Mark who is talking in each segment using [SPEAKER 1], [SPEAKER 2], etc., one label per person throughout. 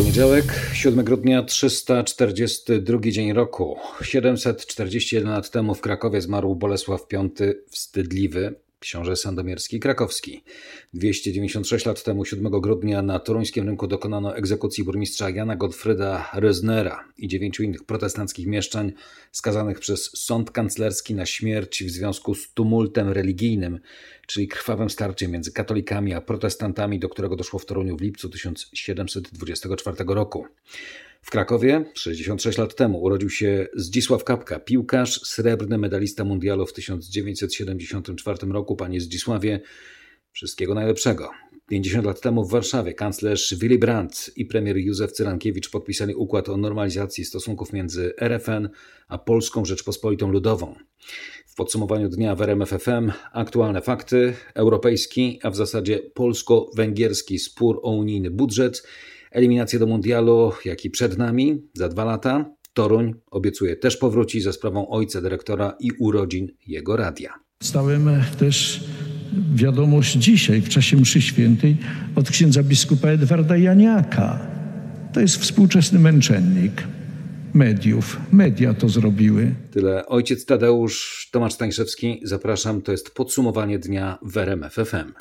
[SPEAKER 1] Poniedziałek, 7 grudnia, 342 dzień roku. 741 lat temu w Krakowie zmarł Bolesław V Wstydliwy, książę sandomierski krakowski. 296 lat temu, 7 grudnia, na toruńskim rynku dokonano egzekucji burmistrza Jana Gottfrieda Röznera i dziewięciu innych protestanckich mieszczań skazanych przez sąd kanclerski na śmierć w związku z tumultem religijnym, czyli krwawym starciem między katolikami a protestantami, do którego doszło w Toruniu w lipcu 1724 roku. W Krakowie 66 lat temu urodził się Zdzisław Kapka, piłkarz, srebrny medalista mundialu w 1974 roku. Panie Zdzisławie, wszystkiego najlepszego. 50 lat temu w Warszawie kanclerz Willy Brandt i premier Józef Cyrankiewicz podpisali układ o normalizacji stosunków między RFN a Polską Rzeczpospolitą Ludową. W podsumowaniu dnia w RMFFM aktualne fakty, europejski, a w zasadzie polsko-węgierski spór o unijny budżet – Eliminacje do mundialu, jak i przed nami za dwa lata. Toruń obiecuje też powróci za sprawą ojca dyrektora i urodzin jego radia.
[SPEAKER 2] Stałem też wiadomość dzisiaj w czasie mszy świętej od księdza biskupa Edwarda Janiaka. To jest współczesny męczennik mediów. Media to zrobiły.
[SPEAKER 1] Tyle. Ojciec Tadeusz, Tomasz Stańszewski. Zapraszam. To jest podsumowanie dnia w RMF FM.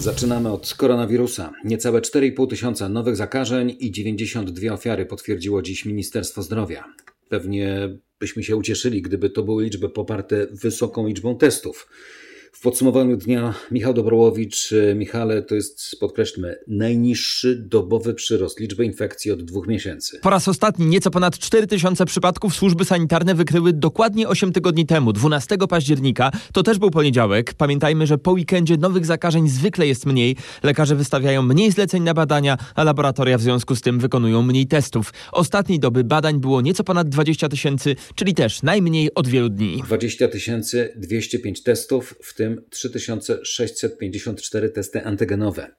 [SPEAKER 1] Zaczynamy od koronawirusa. Niecałe 4,5 tysiąca nowych zakażeń i 92 ofiary potwierdziło dziś Ministerstwo Zdrowia. Pewnie byśmy się ucieszyli, gdyby to były liczby poparte wysoką liczbą testów. W podsumowaniu dnia Michał Dobrołowicz, e, Michale, to jest, podkreślmy, najniższy dobowy przyrost liczby infekcji od dwóch miesięcy.
[SPEAKER 3] Po raz ostatni nieco ponad 4 tysiące przypadków służby sanitarne wykryły dokładnie 8 tygodni temu, 12 października. To też był poniedziałek. Pamiętajmy, że po weekendzie nowych zakażeń zwykle jest mniej. Lekarze wystawiają mniej zleceń na badania, a laboratoria w związku z tym wykonują mniej testów. Ostatniej doby badań było nieco ponad 20 tysięcy, czyli też najmniej od wielu dni.
[SPEAKER 1] 20 205 testów, w tym 3654 testy antygenowe.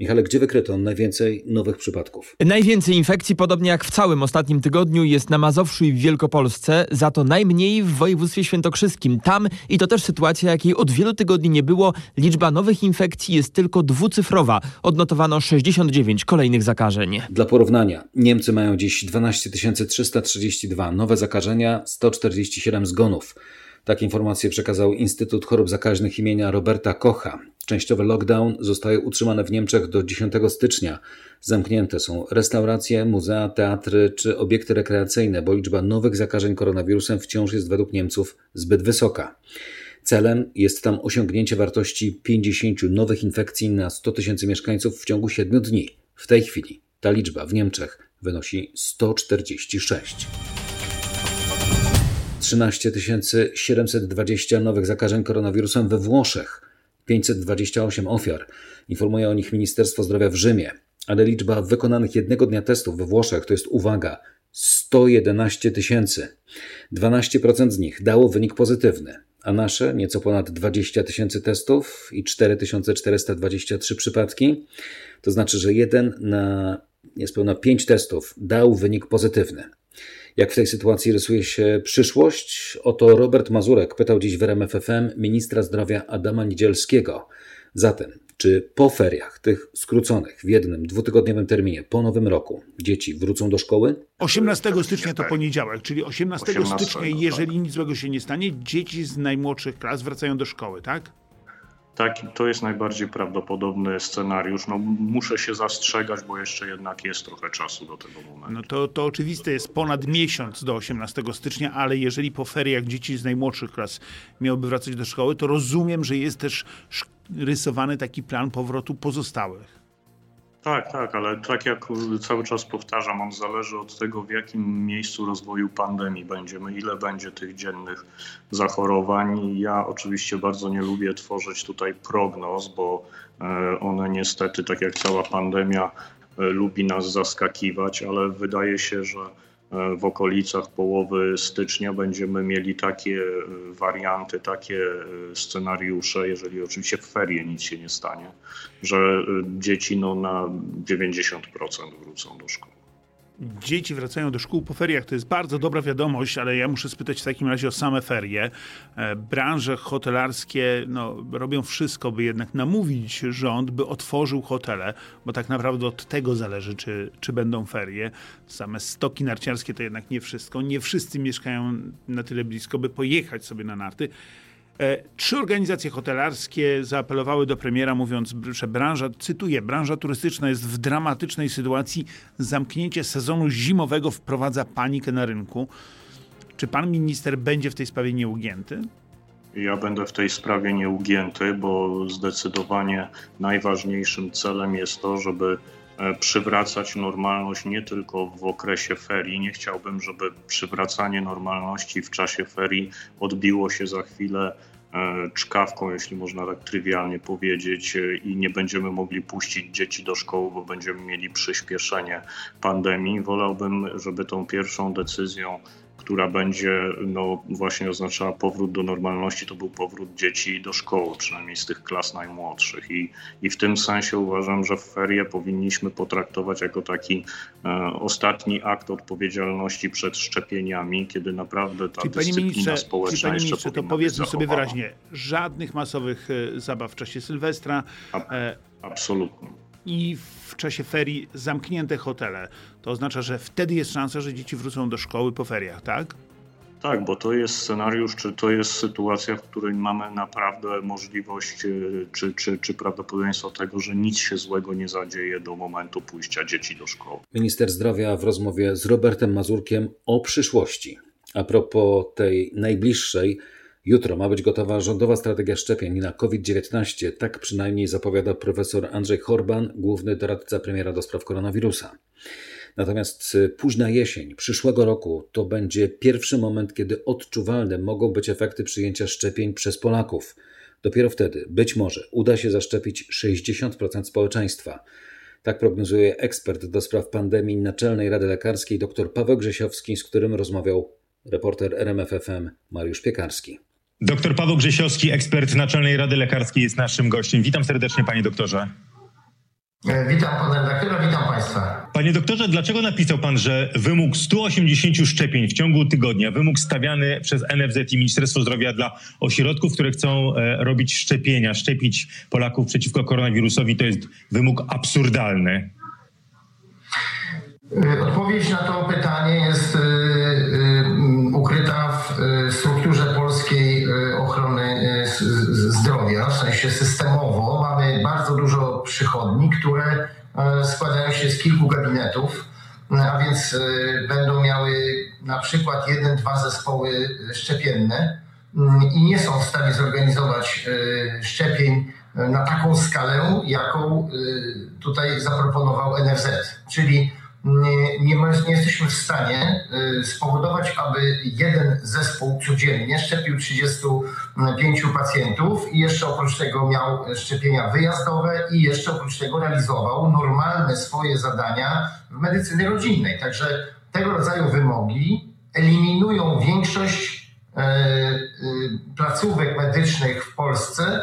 [SPEAKER 1] Michale, gdzie wykryto najwięcej nowych przypadków?
[SPEAKER 3] Najwięcej infekcji, podobnie jak w całym ostatnim tygodniu, jest na Mazowszu i w Wielkopolsce, za to najmniej w województwie świętokrzyskim. Tam, i to też sytuacja, jakiej od wielu tygodni nie było, liczba nowych infekcji jest tylko dwucyfrowa. Odnotowano 69 kolejnych zakażeń.
[SPEAKER 1] Dla porównania, Niemcy mają dziś 12 332 nowe zakażenia, 147 zgonów. Tak informację przekazał Instytut Chorób Zakaźnych imienia Roberta Kocha. Częściowy lockdown zostaje utrzymany w Niemczech do 10 stycznia. Zamknięte są restauracje, muzea, teatry czy obiekty rekreacyjne, bo liczba nowych zakażeń koronawirusem wciąż jest według Niemców zbyt wysoka. Celem jest tam osiągnięcie wartości 50 nowych infekcji na 100 tysięcy mieszkańców w ciągu 7 dni. W tej chwili ta liczba w Niemczech wynosi 146. 13 720 nowych zakażeń koronawirusem we Włoszech, 528 ofiar. Informuje o nich Ministerstwo Zdrowia w Rzymie. Ale liczba wykonanych jednego dnia testów we Włoszech to jest uwaga 111 tysięcy. 12% z nich dało wynik pozytywny, a nasze nieco ponad 20 tysięcy testów i 4423 przypadki. To znaczy, że jeden na niespełna 5 testów dał wynik pozytywny. Jak w tej sytuacji rysuje się przyszłość? Oto Robert Mazurek pytał dziś w RMFFM ministra zdrowia Adama Niedzielskiego. Zatem, czy po feriach, tych skróconych w jednym, dwutygodniowym terminie, po nowym roku, dzieci wrócą do szkoły?
[SPEAKER 4] 18 stycznia to poniedziałek, czyli 18, 18 stycznia, jeżeli nic złego się nie stanie, dzieci z najmłodszych klas wracają do szkoły, tak?
[SPEAKER 5] Tak, to jest najbardziej prawdopodobny scenariusz. No, muszę się zastrzegać, bo jeszcze jednak jest trochę czasu do tego momentu.
[SPEAKER 4] No to, to oczywiste jest ponad miesiąc do 18 stycznia, ale jeżeli po feriach dzieci z najmłodszych klas miałyby wracać do szkoły, to rozumiem, że jest też rysowany taki plan powrotu pozostałych.
[SPEAKER 5] Tak, tak, ale tak jak cały czas powtarzam, on zależy od tego, w jakim miejscu rozwoju pandemii będziemy, ile będzie tych dziennych zachorowań. Ja oczywiście bardzo nie lubię tworzyć tutaj prognoz, bo e, one niestety, tak jak cała pandemia, e, lubi nas zaskakiwać, ale wydaje się, że w okolicach połowy stycznia będziemy mieli takie e, warianty, takie e, scenariusze, jeżeli oczywiście w ferie nic się nie stanie, że dzieci no, na 90% wrócą do szkoły.
[SPEAKER 4] Dzieci wracają do szkół po feriach. To jest bardzo dobra wiadomość, ale ja muszę spytać w takim razie o same ferie. E, branże hotelarskie no, robią wszystko, by jednak namówić rząd, by otworzył hotele, bo tak naprawdę od tego zależy, czy, czy będą ferie. Same stoki narciarskie to jednak nie wszystko. Nie wszyscy mieszkają na tyle blisko, by pojechać sobie na narty. E, trzy organizacje hotelarskie zaapelowały do premiera, mówiąc, że branża, cytuję, branża turystyczna jest w dramatycznej sytuacji. Zamknięcie sezonu zimowego wprowadza panikę na rynku. Czy pan minister będzie w tej sprawie nieugięty?
[SPEAKER 5] Ja będę w tej sprawie nieugięty, bo zdecydowanie najważniejszym celem jest to, żeby przywracać normalność nie tylko w okresie ferii. Nie chciałbym, żeby przywracanie normalności w czasie ferii odbiło się za chwilę E, czkawką, jeśli można tak trywialnie powiedzieć, e, i nie będziemy mogli puścić dzieci do szkoły, bo będziemy mieli przyspieszenie pandemii. Wolałbym, żeby tą pierwszą decyzją która będzie no, właśnie oznaczała powrót do normalności, to był powrót dzieci do szkoły, przynajmniej z tych klas najmłodszych. I, i w tym sensie uważam, że ferie powinniśmy potraktować jako taki e, ostatni akt odpowiedzialności przed szczepieniami, kiedy naprawdę ta czyli dyscyplina społeczna czyli panie
[SPEAKER 4] ministrze, to powiedzmy sobie wyraźnie, żadnych masowych e, zabaw w czasie Sylwestra.
[SPEAKER 5] A, e, absolutnie
[SPEAKER 4] i w czasie ferii zamknięte hotele. To oznacza, że wtedy jest szansa, że dzieci wrócą do szkoły po feriach, tak?
[SPEAKER 5] Tak, bo to jest scenariusz, czy to jest sytuacja, w której mamy naprawdę możliwość, e, czy, czy, czy prawdopodobieństwo tego, że nic się złego nie zadzieje do momentu pójścia dzieci do szkoły.
[SPEAKER 1] Minister zdrowia w rozmowie z Robertem Mazurkiem o przyszłości. A propos tej najbliższej, Jutro ma być gotowa rządowa strategia szczepień na COVID-19, tak przynajmniej zapowiada profesor Andrzej Horban, główny doradca premiera do spraw koronawirusa. Natomiast y, późna jesień przyszłego roku to będzie pierwszy moment, kiedy odczuwalne mogą być efekty przyjęcia szczepień przez Polaków. Dopiero wtedy, być może, uda się zaszczepić 60% społeczeństwa. Tak prognozuje ekspert do spraw pandemii Naczelnej Rady Lekarskiej dr Paweł Grzesiowski, z którym rozmawiał reporter RMFFM Mariusz Piekarski.
[SPEAKER 6] Doktor Paweł Grzesiowski, ekspert Naczelnej Rady Lekarskiej jest naszym gościem. Witam serdecznie panie doktorze.
[SPEAKER 7] E, witam pana redaktora, witam państwa.
[SPEAKER 6] Panie doktorze, dlaczego napisał pan, że wymóg 180 szczepień w ciągu tygodnia, wymóg stawiany przez NFZ i Ministerstwo Zdrowia dla ośrodków, które chcą e, robić szczepienia, szczepić Polaków przeciwko koronawirusowi, to jest wymóg absurdalny?
[SPEAKER 7] E, odpowiedź na to pytanie jest systemowo. Mamy bardzo dużo przychodni, które e, składają się z kilku gabinetów, a więc będą miały na przykład jeden, dwa zespoły szczepienne mm, i nie są w stanie zorganizować szczepień na taką skalę, jaką tutaj zaproponował NFZ. Czyli nie, nie, nie, jesteśmy w stanie y, spowodować, aby jeden zespół codziennie szczepił 35 pacjentów i jeszcze oprócz tego miał szczepienia wyjazdowe i jeszcze oprócz tego realizował normalne swoje zadania w medycyny rodzinnej. Także tego rodzaju wymogi eliminują większość y, y, placówek medycznych w Polsce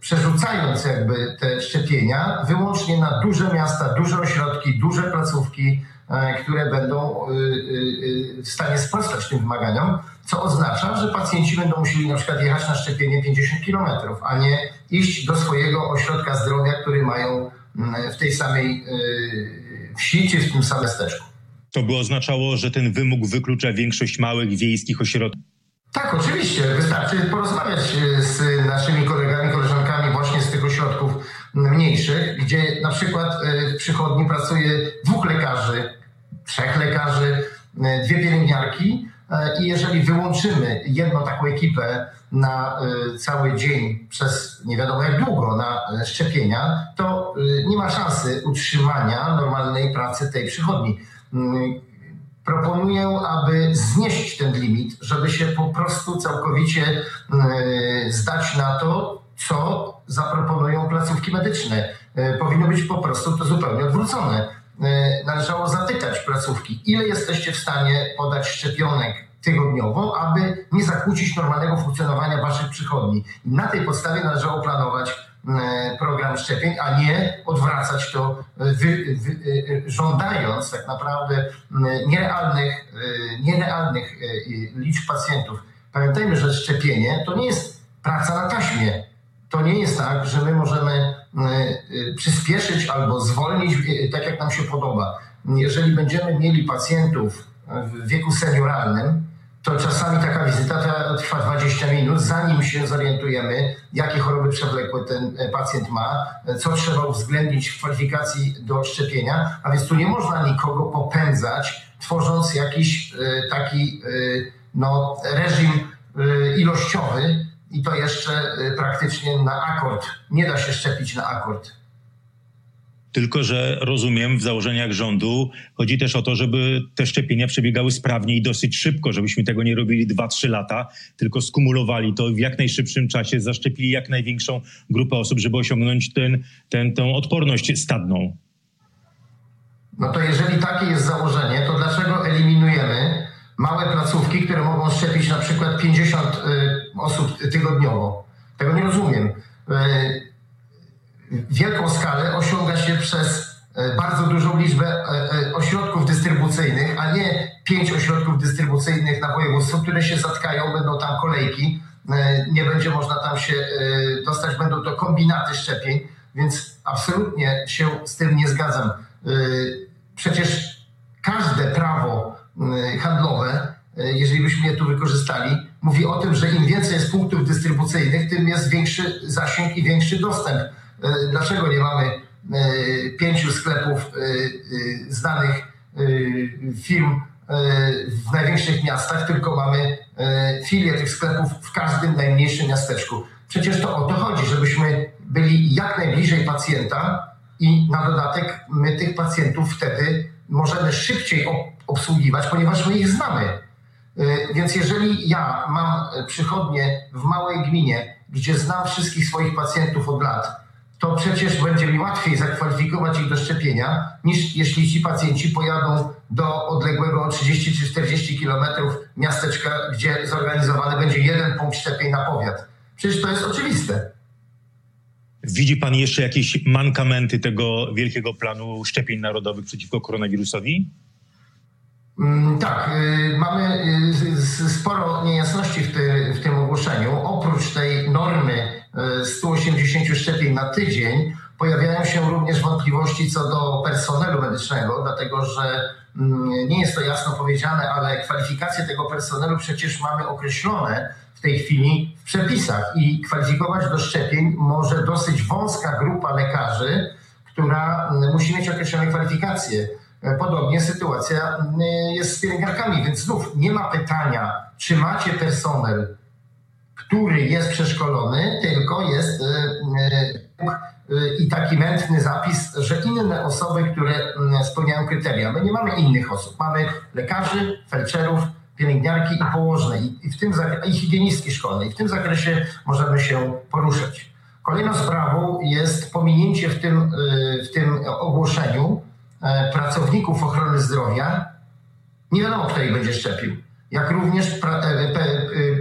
[SPEAKER 7] przerzucając jakby te szczepienia wyłącznie na duże miasta, duże ośrodki, duże placówki, e, które będą e, w stanie sprostać tym wymaganiom, co oznacza, że pacjenci będą musieli na przykład jechać na szczepienie 50 km, a nie iść do swojego ośrodka zdrowia, który mają mm, w tej samej wsi czy w tym samym miasteczku.
[SPEAKER 6] To by oznaczało, że ten wymóg wyklucza większość małych wiejskich ośrodków
[SPEAKER 7] tak, oczywiście. Wystarczy porozmawiać e, z naszymi kolegami, koleżankami właśnie z tych ośrodków mniejszych, gdzie na przykład e, w przychodni pracuje dwóch lekarzy, trzech lekarzy, e, dwie pielęgniarki i jeżeli wyłączymy jedną taką ekipę na cały dzień przez nie wiadomo jak długo na szczepienia, to nie ma szansy utrzymania normalnej pracy tej przychodni mm, proponuję, aby znieść ten limit, żeby się po prostu całkowicie e, zdać na to, co zaproponują placówki medyczne. E, powinno być po prostu to zupełnie odwrócone. E, należało zatykać placówki. Ile jesteście w stanie podać szczepionek tygodniowo, aby nie zakłócić normalnego funkcjonowania waszych przychodni. I na tej podstawie należało planować program programu szczepień, a nie odwracać to, wy, wy, żądając tak naprawdę nierealnych, nierealnych liczb pacjentów. Pamiętajmy, że szczepienie to nie jest praca na taśmie. To nie jest tak, że my możemy przyspieszyć albo zwolnić tak, jak nam się podoba. Jeżeli będziemy mieli pacjentów w wieku senioralnym, to czasami taka wizyta trwa 20 minut, zanim się zorientujemy, jakie choroby przewlekłe ten e, pacjent ma, co trzeba uwzględnić w kwalifikacji do szczepienia, a więc tu nie można nikogo popędzać, tworząc jakiś e, taki e, no, reżim ilościowy i to jeszcze praktycznie na akord. Nie da się szczepić na akord.
[SPEAKER 6] Tylko, że rozumiem w założeniach rządu chodzi też o to, żeby te szczepienia przebiegały sprawnie i dosyć szybko, żebyśmy tego nie robili 2-3 lata, tylko skumulowali to w jak najszybszym czasie, zaszczepili jak największą grupę osób, żeby osiągnąć ten, ten, tę odporność stadną.
[SPEAKER 7] No to jeżeli takie jest założenie, to dlaczego eliminujemy małe placówki, które mogą szczepić na przykład 50 y, osób tygodniowo? Tego nie rozumiem. Wielką skalę osiąga się przez e, bardzo dużą liczbę e, e, ośrodków dystrybucyjnych, a nie pięć ośrodków dystrybucyjnych na województwo, które się zatkają, będą tam kolejki, nie będzie można tam się dostać, będą to kombinaty szczepień, więc absolutnie się z tym nie zgadzam. Przecież każde prawo handlowe, jeżeli byśmy je tu wykorzystali, mówi o tym, że im więcej jest punktów dystrybucyjnych, tym jest większy zasięg i większy dostęp dlaczego nie mamy e, pięciu sklepów e, znanych firm w największych miastach, tylko mamy filię tych sklepów w każdym najmniejszym miasteczku. Przecież to o to chodzi, żebyśmy byli jak najbliżej pacjenta i na dodatek my tych pacjentów wtedy możemy szybciej obsługiwać, ponieważ my ich znamy. Więc jeżeli ja mam przychodnie w małej gminie, gdzie znam wszystkich swoich pacjentów od lat, to przecież będzie mi łatwiej zakwalifikować ich do szczepienia, niż jeśli ci pacjenci pojadą do odległego o 30 czy 40 kilometrów miasteczka, gdzie zorganizowany będzie jeden punkt szczepień na powiat. Przecież to jest oczywiste.
[SPEAKER 6] Widzi Pan jeszcze jakieś mankamenty tego wielkiego planu szczepień narodowych przeciwko koronawirusowi?
[SPEAKER 7] Mm, tak, y, mamy y, sporo niejasności w, ty, w tym ogłoszeniu. Oprócz tej normy 180 y, szczepień na tydzień, pojawiają się również wątpliwości co do personelu medycznego, dlatego że mm, nie jest to jasno powiedziane, ale kwalifikacje tego personelu przecież mamy określone w tej chwili w przepisach i kwalifikować do szczepień może dosyć wąska grupa lekarzy, która mm, musi mieć określone kwalifikacje. E, podobnie sytuacja jest z pielęgniarkami, więc znów nie ma pytania, czy macie personel, który jest przeszkolony, tylko jest e, e, i taki mętny zapis, że inne osoby, które spełniają kryteria. My nie mamy innych osób. Mamy lekarzy, felczerów, pielęgniarki i położne i, w tym i higienistki szkolne. I w tym zakresie możemy się poruszać. Kolejną sprawą jest pominięcie w tym, w tym ogłoszeniu E, pracowników ochrony zdrowia, nie wiadomo, kto ich będzie szczepił. Jak również e, e,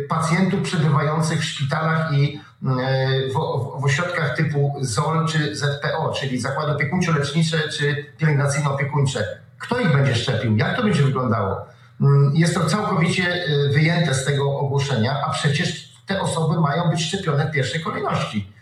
[SPEAKER 7] pacjentów przebywających w szpitalach i w, w ośrodkach typu ZOL czy ZPO, czyli zakłady opiekuńczo-lecznicze czy pielęgnacyjno-opiekuńcze. Kto ich będzie szczepił? Jak to będzie wyglądało? Mm, jest to całkowicie wyjęte z tego ogłoszenia, a przecież te osoby mają być szczepione w pierwszej kolejności.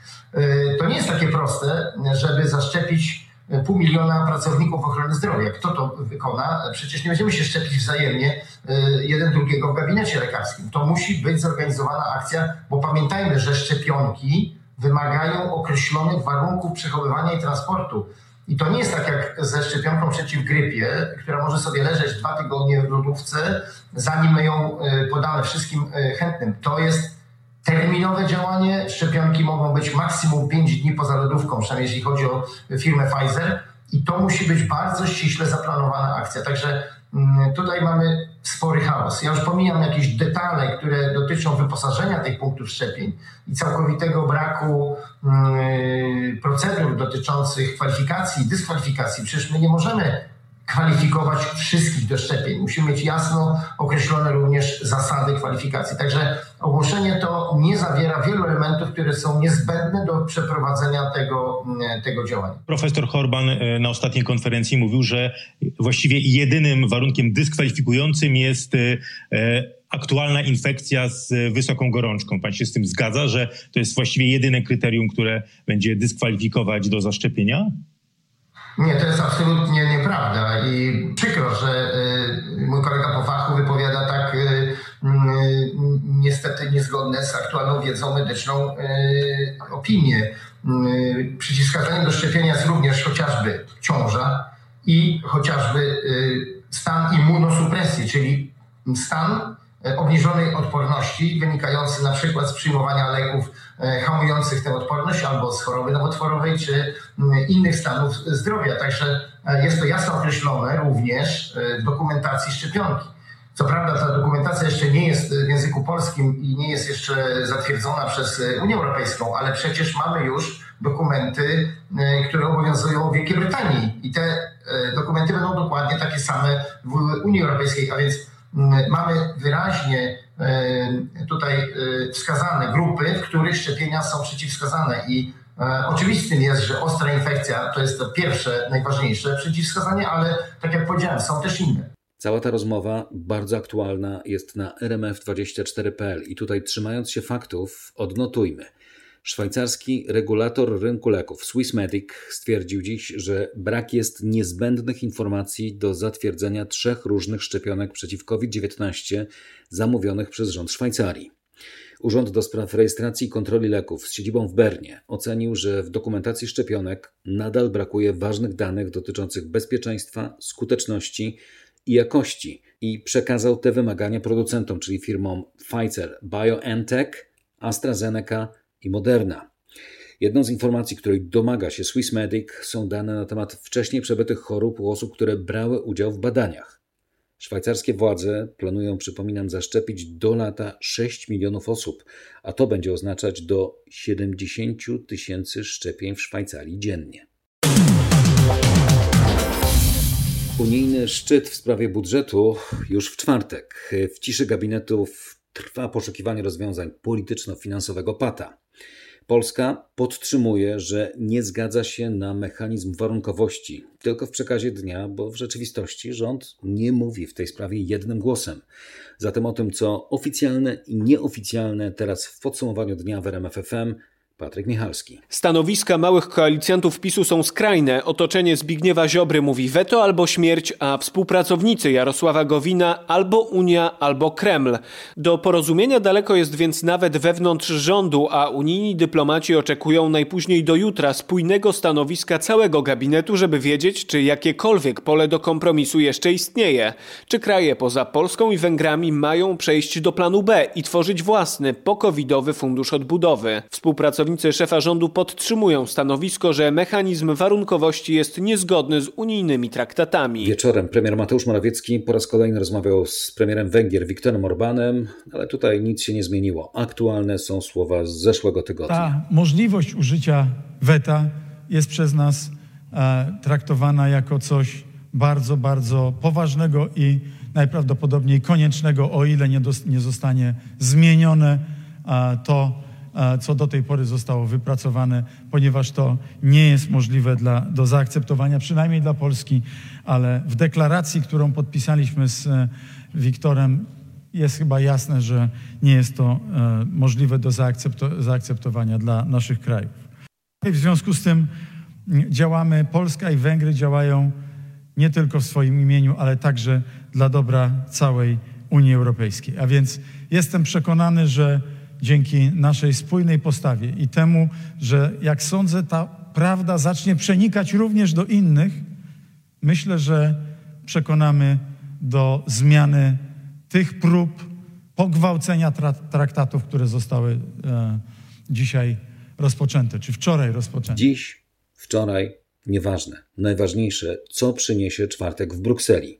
[SPEAKER 7] To nie jest takie proste, żeby zaszczepić pół miliona pracowników ochrony zdrowia. Kto to wykona? Przecież nie będziemy się szczepić wzajemnie y, jeden drugiego w gabinecie lekarskim. To musi być zorganizowana akcja, bo pamiętajmy, że szczepionki wymagają określonych warunków przechowywania i transportu. I to nie jest tak jak ze szczepionką przeciw grypie, która może sobie leżeć dwa tygodnie w lodówce, zanim my ją y, podamy wszystkim y, chętnym. To jest Terminowe działanie, szczepionki mogą być maksimum 5 dni poza lodówką, przynajmniej jeśli chodzi o firmę Pfizer i to musi być bardzo ściśle zaplanowana akcja. Także mm, tutaj mamy spory chaos. Ja już pomijam jakieś detale, które dotyczą wyposażenia tych punktów szczepień i całkowitego braku mm, procedur dotyczących kwalifikacji i dyskwalifikacji. Przecież my nie możemy kwalifikować wszystkich do szczepień. Musimy mieć jasno określone również zasady kwalifikacji. Także ogłoszenie to nie zawiera wielu elementów, które są niezbędne do przeprowadzenia tego, mm, tego działania.
[SPEAKER 6] Profesor Horban e, na ostatniej konferencji mówił, że właściwie jedynym warunkiem dyskwalifikującym jest e, e, aktualna infekcja z wysoką gorączką. Pan się z tym zgadza, że to jest właściwie jedyne kryterium, które będzie dyskwalifikować do zaszczepienia?
[SPEAKER 7] Nie, to jest absolutnie nieprawda i przykro, że y, mój kolega po fachu wypowiada tak y, y, niestety niezgodne z aktualną wiedzą medyczną opinie. Przeciwwskazaniem do szczepienia jest również chociażby ciąża i chociażby stan immunosupresji, czyli stan obniżonej odporności wynikający na przykład z przyjmowania leków hamujących tę odporność albo z choroby nowotworowej czy innych stanów zdrowia. Także e, jest to jasno określone również w dokumentacji szczepionki. Co prawda ta dokumentacja jeszcze nie jest w języku polskim i nie jest jeszcze zatwierdzona przez Unię Europejską, ale przecież mamy już dokumenty, które obowiązują w Wielkiej Brytanii i te dokumenty będą dokładnie takie same w Unii Europejskiej, a więc mamy wyraźnie e, tutaj e, wskazane grupy, w których szczepienia są przeciwwskazane. I e, Oczywistym jest, że ostra infekcja to jest to pierwsze, najważniejsze przeciwwskazanie, ale tak jak powiedziałem, są też inne.
[SPEAKER 1] Cała ta rozmowa bardzo aktualna jest na rmf24.pl i tutaj trzymając się faktów odnotujmy – Szwajcarski regulator rynku leków Swissmedic stwierdził dziś, że brak jest niezbędnych informacji do zatwierdzenia trzech różnych szczepionek przeciw COVID-19 zamówionych przez rząd Szwajcarii. Urząd do Spraw Rejestracji i Kontroli Leków z siedzibą w Bernie ocenił, że w dokumentacji szczepionek nadal brakuje ważnych danych dotyczących bezpieczeństwa, skuteczności i jakości i przekazał te wymagania producentom, czyli firmom Pfizer, BioNTech, AstraZeneca i Moderna. Jedną z informacji, której domaga się Swissmedic, są dane na temat wcześniej przebytych chorób u osób, które brały udział w badaniach. Szwajcarskie władze planują, przypominam, zaszczepić do lata 6 milionów osób, a to będzie oznaczać do 70 tysięcy szczepień w Szwajcarii dziennie. Unijny szczyt w sprawie budżetu już w czwartek. W ciszy gabinetów trwa poszukiwanie rozwiązań polityczno-finansowego pata. Polska podtrzymuje, że nie zgadza się na mechanizm warunkowości, tylko w przekazie dnia, bo w rzeczywistości rząd nie mówi w tej sprawie jednym głosem. Zatem o tym, co oficjalne i nieoficjalne teraz w podsumowaniu dnia w RMFFM Patryk Michalski.
[SPEAKER 8] Stanowiska małych koalicjantów PiSu są skrajne. Otoczenie Zbigniewa Ziobry mówi weto albo śmierć, a współpracownicy Jarosława Gowina albo Unia, albo Kreml. Do porozumienia daleko jest więc nawet wewnątrz rządu, a unijni dyplomaci oczekują najpóźniej do jutra spójnego stanowiska całego gabinetu, żeby wiedzieć, czy jakiekolwiek pole do kompromisu jeszcze istnieje. Czy kraje poza Polską i Węgrami mają przejść do planu B i tworzyć własny, pokowidowy fundusz odbudowy. Współpracownicy Szefa rządu podtrzymują stanowisko, że mechanizm warunkowości jest niezgodny z unijnymi traktatami.
[SPEAKER 1] Wieczorem premier Mateusz Morawiecki po raz kolejny rozmawiał z premierem Węgier Viktorem Orbanem, ale tutaj nic się nie zmieniło. Aktualne są słowa z zeszłego tygodnia.
[SPEAKER 9] Ta możliwość użycia weta jest przez nas e, traktowana jako coś bardzo, bardzo poważnego i najprawdopodobniej koniecznego, o ile nie, dos- nie zostanie zmienione e, to co do tej pory zostało wypracowane, ponieważ to nie jest możliwe dla, do zaakceptowania, przynajmniej dla Polski, ale w deklaracji, którą podpisaliśmy z e, Wiktorem, jest chyba jasne, że nie jest to e, możliwe do zaakceptowania dla naszych krajów. W związku z tym działamy, Polska i Węgry działają nie tylko w swoim imieniu, ale także dla dobra całej Unii Europejskiej. A więc jestem przekonany, że dzięki naszej spójnej postawie i temu, że jak sądzę, ta prawda zacznie przenikać również do innych, myślę, że przekonamy do zmiany tych prób pogwałcenia traktatów, które zostały e, dzisiaj rozpoczęte, czy wczoraj rozpoczęte.
[SPEAKER 1] Dziś, wczoraj, nieważne. Najważniejsze, co przyniesie czwartek w Brukseli.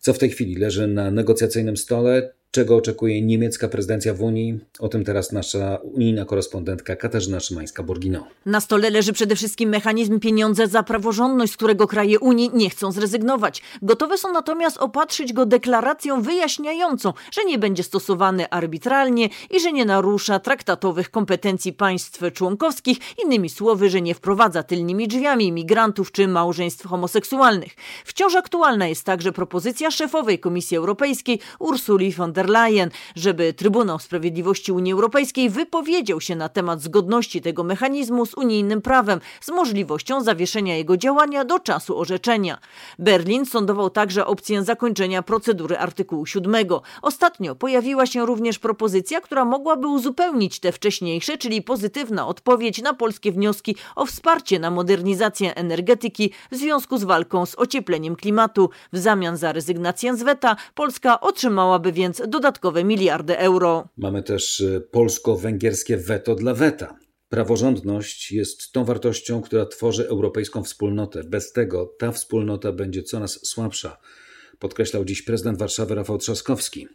[SPEAKER 1] Co w tej chwili leży na negocjacyjnym stole, Czego oczekuje niemiecka prezydencja w Unii? O tym teraz nasza unijna korespondentka Katarzyna Szymańska-Borgino.
[SPEAKER 10] Na stole leży przede wszystkim mechanizm pieniądze za praworządność, z którego kraje Unii nie chcą zrezygnować. Gotowe są natomiast opatrzyć go deklaracją wyjaśniającą, że nie będzie stosowany arbitralnie i że nie narusza traktatowych kompetencji państw członkowskich, innymi słowy, że nie wprowadza tylnymi drzwiami migrantów czy małżeństw homoseksualnych. Wciąż aktualna jest także propozycja szefowej Komisji Europejskiej Ursuli von der Leyen, żeby Trybunał Sprawiedliwości Unii Europejskiej wypowiedział się na temat zgodności tego mechanizmu z unijnym prawem, z możliwością zawieszenia jego działania do czasu orzeczenia. Berlin sądował także opcję zakończenia procedury artykułu 7. Ostatnio pojawiła się również propozycja, która mogłaby uzupełnić te wcześniejsze, czyli pozytywna odpowiedź na polskie wnioski o wsparcie na modernizację energetyki w związku z walką z ociepleniem klimatu. W zamian za rezygnację z weta Polska otrzymałaby więc dodatkowe miliardy euro.
[SPEAKER 1] Mamy też y, polsko-węgierskie weto dla weta. Praworządność jest tą wartością, która tworzy europejską wspólnotę. Bez tego ta wspólnota będzie coraz słabsza, podkreślał dziś prezydent Warszawy Rafał Trzaskowski.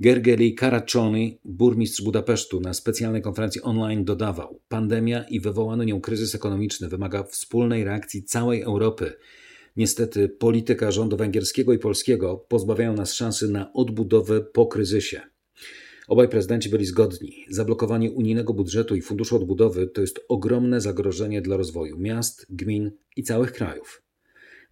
[SPEAKER 1] Gergely Karaczony, burmistrz Budapesztu, na specjalnej konferencji online dodawał: Pandemia i wywołany nią kryzys ekonomiczny wymaga wspólnej reakcji całej Europy. Niestety polityka rządu węgierskiego i polskiego pozbawiają nas szansy na odbudowę po kryzysie. Obaj prezydenci byli zgodni. Zablokowanie unijnego budżetu i funduszu odbudowy to jest ogromne zagrożenie dla rozwoju miast, gmin i całych krajów.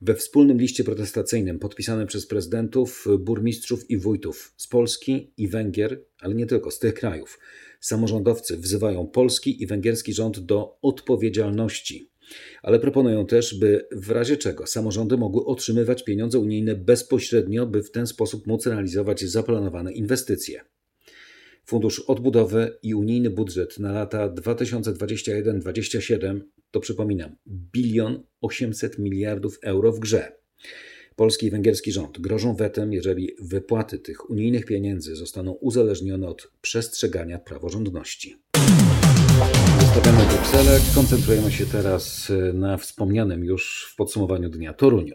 [SPEAKER 1] We wspólnym liście protestacyjnym podpisanym przez prezydentów, burmistrzów i wójtów z Polski i Węgier, ale nie tylko z tych krajów, samorządowcy wzywają polski i węgierski rząd do odpowiedzialności ale proponują też, by w razie czego samorządy mogły otrzymywać pieniądze unijne bezpośrednio, by w ten sposób móc realizować zaplanowane inwestycje. Fundusz Odbudowy i unijny budżet na lata 2021-2027 to przypominam bilion 800 miliardów euro w grze. Polski i węgierski rząd grożą wetem, jeżeli wypłaty tych unijnych pieniędzy zostaną uzależnione od przestrzegania praworządności. Zostawiamy Brukselę, koncentrujemy się teraz y, na wspomnianym już w podsumowaniu dnia Toruniu.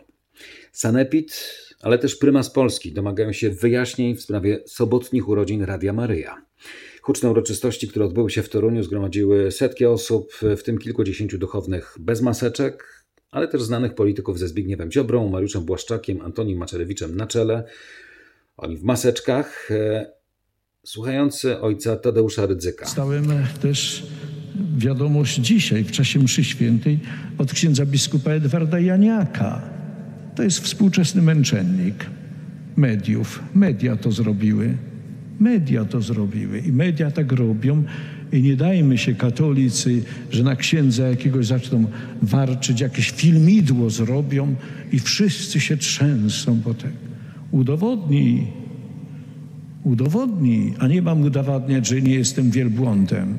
[SPEAKER 1] Sanepid, ale też prymas Polski domagają się wyjaśnień w sprawie sobotnich urodzin Radia Maryja. Huczne uroczystości, które odbyły się w Toruniu, zgromadziły setki osób, w tym kilkudziesięciu duchownych bez maseczek, ale też znanych polityków ze Zbigniewem Ziobrą, Mariuszem Błaszczakiem, Antonim Maczerewiczem na czele. Oni w maseczkach, e, słuchający ojca Tadeusza Rydzyka.
[SPEAKER 2] Stałem też wiadomość dzisiaj w czasie mszy świętej od księdza biskupa Edwarda Janiaka. To jest współczesny męczennik mediów. Media to zrobiły. Media to zrobiły i media tak robią. I nie dajmy się katolicy, że na księdza jakiegoś zaczną warczyć, jakieś filmidło zrobią i wszyscy się trzęsą potem. Udowodnij, udowodnij, a nie mam udowadniać, że nie jestem wielbłądem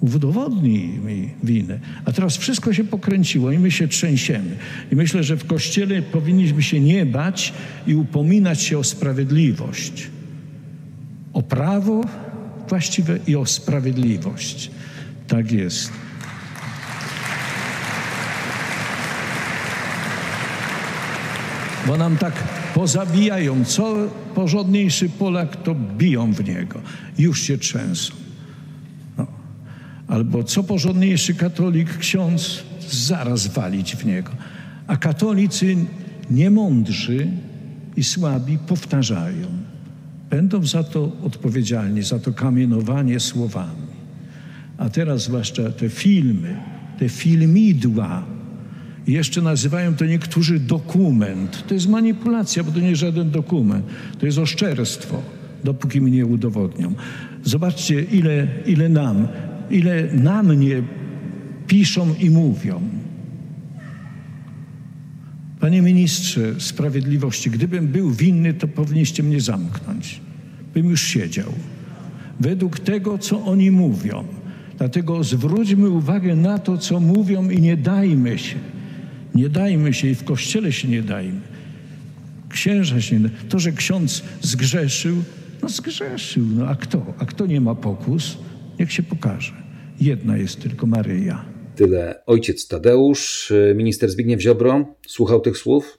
[SPEAKER 2] udowodnij mi winę. A teraz wszystko się pokręciło i my się trzęsiemy. I myślę, że w Kościele powinniśmy się nie bać i upominać się o sprawiedliwość. O prawo właściwe i o sprawiedliwość. Tak jest. Bo nam tak pozabijają. Co porządniejszy Polak, to biją w niego. Już się trzęsą albo co porządniejszy katolik, ksiądz, zaraz walić w niego. A katolicy niemądrzy i słabi powtarzają. Będą za to odpowiedzialni, za to kamienowanie słowami. A teraz zwłaszcza te filmy, te filmidła, jeszcze nazywają to niektórzy dokument. To jest manipulacja, bo to nie jest żaden dokument. To jest oszczerstwo, dopóki mi nie udowodnią. Zobaczcie, ile, ile nam ile na mnie piszą i mówią. Panie ministrze sprawiedliwości, gdybym był winny, to powinniście mnie zamknąć. Bym już siedział. Według tego, co oni mówią. Dlatego zwróćmy uwagę na to, co mówią i nie dajmy się. Nie dajmy się i w kościele się nie dajmy. Księża się nie To, że ksiądz zgrzeszył, no zgrzeszył. No a kto? A kto nie ma pokus? Niech się pokaże. Jedna jest tylko Maryja.
[SPEAKER 1] Tyle ojciec Tadeusz. Minister Zbigniew Ziobro słuchał tych słów,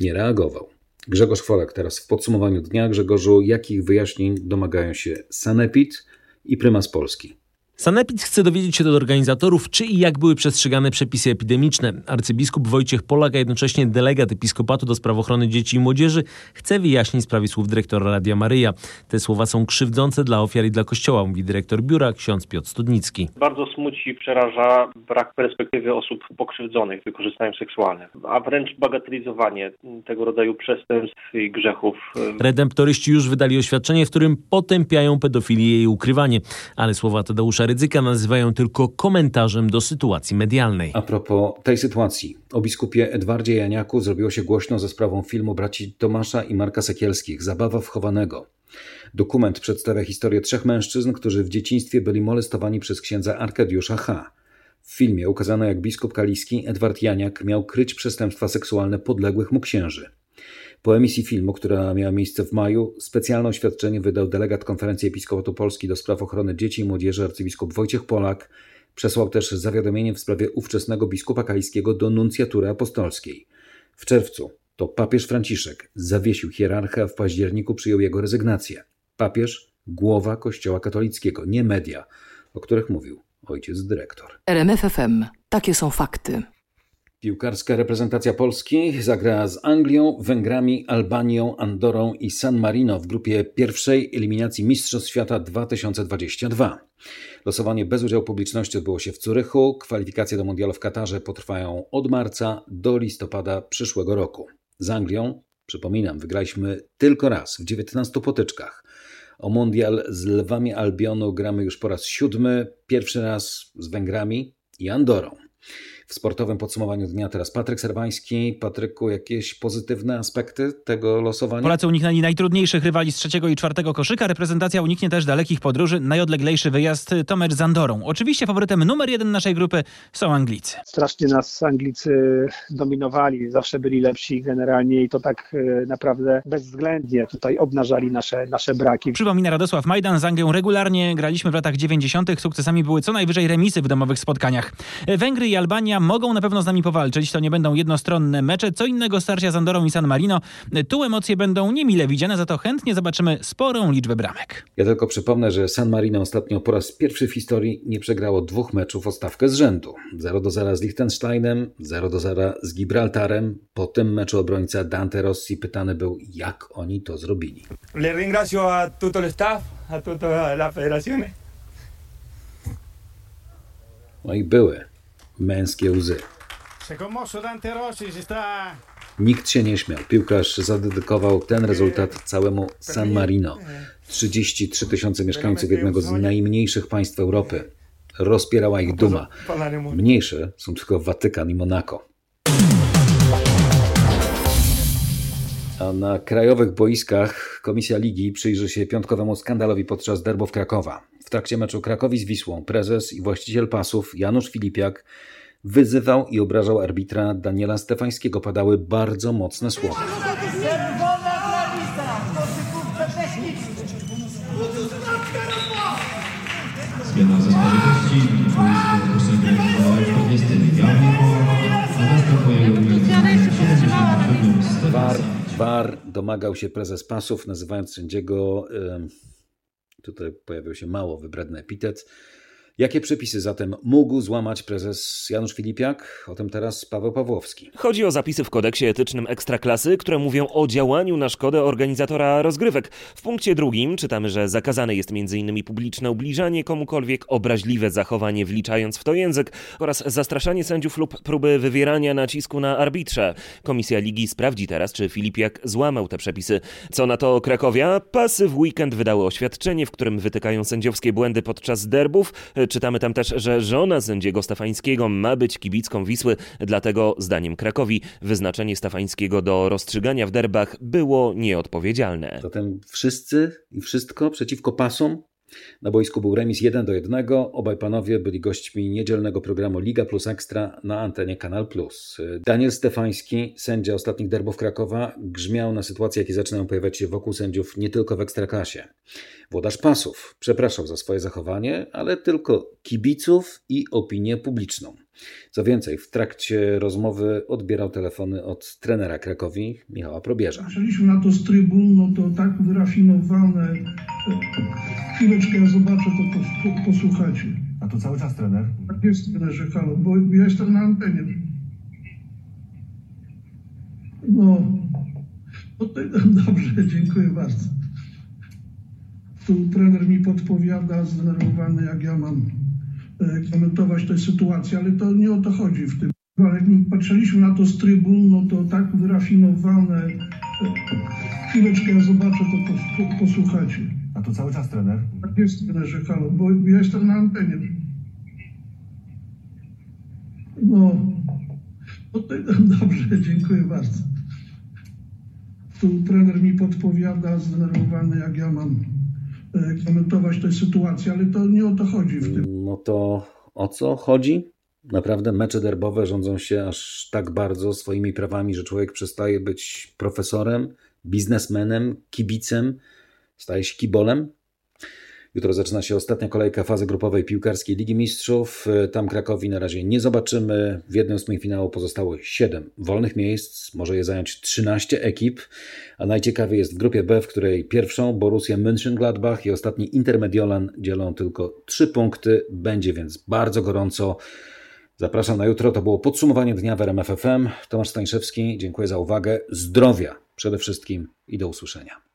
[SPEAKER 1] nie reagował. Grzegorz Folek teraz w podsumowaniu dnia. Grzegorzu, jakich wyjaśnień domagają się Sanepid i Prymas Polski?
[SPEAKER 11] Sanepid chce dowiedzieć się od organizatorów, czy i jak były przestrzegane przepisy epidemiczne. Arcybiskup Wojciech Polak, a jednocześnie delegat Episkopatu do spraw ochrony dzieci i młodzieży, chce wyjaśnić sprawie słów dyrektora Radia Maryja. Te słowa są krzywdzące dla ofiar i dla Kościoła, mówi dyrektor biura ksiądz Piotr Studnicki.
[SPEAKER 12] Bardzo smuci, przeraża brak perspektywy osób pokrzywdzonych wykorzystaniem seksualnym, a wręcz bagatelizowanie tego rodzaju przestępstw i grzechów.
[SPEAKER 11] Redemptoryści już wydali oświadczenie, w którym potępiają pedofilię i ukrywanie, ale słowa Tadeusza Rydzyka nazywają tylko komentarzem do sytuacji medialnej.
[SPEAKER 1] A propos tej sytuacji, o biskupie Edwardzie Janiaku zrobiło się głośno ze sprawą filmu braci Tomasza i Marka Sekielskich Zabawa wchowanego. Dokument przedstawia historię trzech mężczyzn, którzy w dzieciństwie byli molestowani przez księdza Arkadiusza H. W filmie ukazano, jak biskup kaliski Edward Janiak miał kryć przestępstwa seksualne podległych mu księży. Po emisji filmu, która miała miejsce w maju, specjalne oświadczenie wydał delegat Konferencji Episkopatu Polski do spraw ochrony dzieci i młodzieży arcybiskup Wojciech Polak. Przesłał też zawiadomienie w sprawie ówczesnego biskupa kaliskiego do nuncjatury apostolskiej. W czerwcu to papież Franciszek zawiesił hierarchę, a w październiku przyjął jego rezygnację. Papież, głowa Kościoła katolickiego, nie media, o których mówił ojciec dyrektor.
[SPEAKER 13] RMFFM. Takie są fakty.
[SPEAKER 1] Piłkarska reprezentacja Polski zagra z Anglią, Węgrami, Albanią, Andorą i San Marino w grupie pierwszej eliminacji Mistrzostw Świata 2022. Losowanie bez udziału publiczności odbyło się w Curychu. Kwalifikacje do mundialu w Katarze potrwają od marca do listopada przyszłego roku. Z Anglią, przypominam, wygraliśmy tylko raz w 19 potyczkach. O mundial z Lwami Albionu gramy już po raz siódmy, pierwszy raz z Węgrami i Andorą. W sportowym podsumowaniu dnia teraz Patryk Serwański. Patryku, jakieś pozytywne aspekty tego losowania?
[SPEAKER 14] Polacy uniknęli najtrudniejszych rywali z trzeciego i czwartego koszyka. Reprezentacja uniknie też dalekich podróży. Najodleglejszy wyjazd to mecz z Andorą. Oczywiście faworytem numer jeden naszej grupy są Anglicy.
[SPEAKER 15] Strasznie nas Anglicy dominowali. Zawsze byli lepsi generalnie i to tak e, naprawdę bezwzględnie tutaj obnażali nasze, nasze braki.
[SPEAKER 14] Przypomina Radosław Majdan. Z Anglią regularnie graliśmy w latach 90. Sukcesami były co najwyżej remisy w domowych spotkaniach. Węgry i Albania mogą na pewno z nami powalczyć. To nie będą jednostronne mecze. Co innego starcia z Andorą i San Marino. Tu emocje będą niemile widziane, za to chętnie zobaczymy sporą liczbę bramek.
[SPEAKER 1] Ja tylko przypomnę, że San Marino ostatnio po raz pierwszy w historii nie przegrało dwóch meczów o stawkę z rzędu. 0 do 0 z Liechtensteinem, 0 do 0 z Gibraltarem. Po tym meczu obrońca Dante Rossi pytany był, jak oni to zrobili.
[SPEAKER 16] Le ringrazio a tutto el staff, a tutta la federazione.
[SPEAKER 1] No i były męskie łzy. Nikt się nie śmiał. Piłkarz zadedykował ten rezultat całemu San Marino. 33 tysiące mieszkańców jednego z najmniejszych państw Europy. Rozpierała ich duma. Mniejsze są tylko Watykan i Monako. A na krajowych boiskach Komisja Ligi przyjrzy się piątkowemu skandalowi podczas derbów Krakowa. W trakcie meczu Krakowi z Wisłą prezes i właściciel pasów Janusz Filipiak wyzywał i obrażał arbitra Daniela Stefańskiego. Padały bardzo mocne słowa. Zmiana War, war domagał się prezes pasów, nazywając sędziego, tutaj pojawił się mało wybredny epitet, Jakie przepisy zatem mógł złamać prezes Janusz Filipiak? O tym teraz Paweł Pawłowski.
[SPEAKER 17] Chodzi o zapisy w kodeksie etycznym Ekstraklasy, które mówią o działaniu na szkodę organizatora rozgrywek. W punkcie drugim czytamy, że zakazane jest m.in. publiczne ubliżanie komukolwiek, obraźliwe zachowanie wliczając w to język oraz zastraszanie sędziów lub próby wywierania nacisku na arbitrze. Komisja Ligi sprawdzi teraz, czy Filipiak złamał te przepisy. Co na to Krakowia? Pasy w weekend wydały oświadczenie, w którym wytykają sędziowskie błędy podczas derbów. Czytamy tam też, że żona sędziego Stefańskiego ma być kibicką Wisły, dlatego zdaniem Krakowi wyznaczenie Stefańskiego do rozstrzygania w derbach było nieodpowiedzialne.
[SPEAKER 1] Zatem wszyscy i wszystko przeciwko pasom na boisku był remis 1 do 1. Obaj panowie byli gośćmi niedzielnego programu Liga Plus Ekstra na antenie Kanal Plus. Daniel Stefański, sędzia ostatnich derbów Krakowa, grzmiał na sytuacje, jakie zaczynają pojawiać się wokół sędziów nie tylko w Ekstraklasie. Włodarz pasów przepraszał za swoje zachowanie, ale tylko kibiców i opinię publiczną. Co więcej, w trakcie rozmowy odbierał telefony od trenera Krakowi, Michała Probierza.
[SPEAKER 18] Patrzyliśmy na to z trybun, no to tak wyrafinowane. Chwileczkę ja zobaczę, to pos- posłuchacie.
[SPEAKER 19] A to cały czas trener?
[SPEAKER 18] Tak jest, trenerze, halo, bo ja jestem na antenie. No, no to dobrze, dziękuję bardzo. Tu trener mi podpowiada, zdenerwowany, jak ja mam e, komentować tę sytuację, ale to nie o to chodzi w tym. Ale jak my patrzyliśmy na to z trybun, no to tak wyrafinowane. e, Chwileczkę ja zobaczę, to pos- posłuchacie.
[SPEAKER 19] A to cały czas trener?
[SPEAKER 18] Tak jest, trenerze, halo, bo ja jestem na antenie. No, no to dobrze, dziękuję bardzo. Tu trener mi podpowiada, zdenerwowany, jak ja mam e, komentować tę sytuację, ale to nie o to chodzi w tym.
[SPEAKER 1] No to o co chodzi? Naprawdę mecze derbowe rządzą się aż tak bardzo swoimi prawami, że człowiek przestaje być profesorem, biznesmenem, kibicem, staje się kibolem. Jutro zaczyna się ostatnia kolejka fazy grupowej piłkarskiej Ligi Mistrzów. Tam Krakowi na razie nie zobaczymy. W jednym ósmej finału pozostało 7 wolnych miejsc. Może je zająć 13 ekip. A najciekawiej jest w grupie B, w której pierwszą Borussia Mönchengladbach i ostatni Intermediolan dzielą tylko 3 punkty. Będzie więc bardzo gorąco. Zapraszam na jutro. To było podsumowanie dnia w RMF FM. Tomasz Stańszewski, dziękuję za uwagę. Zdrowia przede wszystkim i do usłyszenia.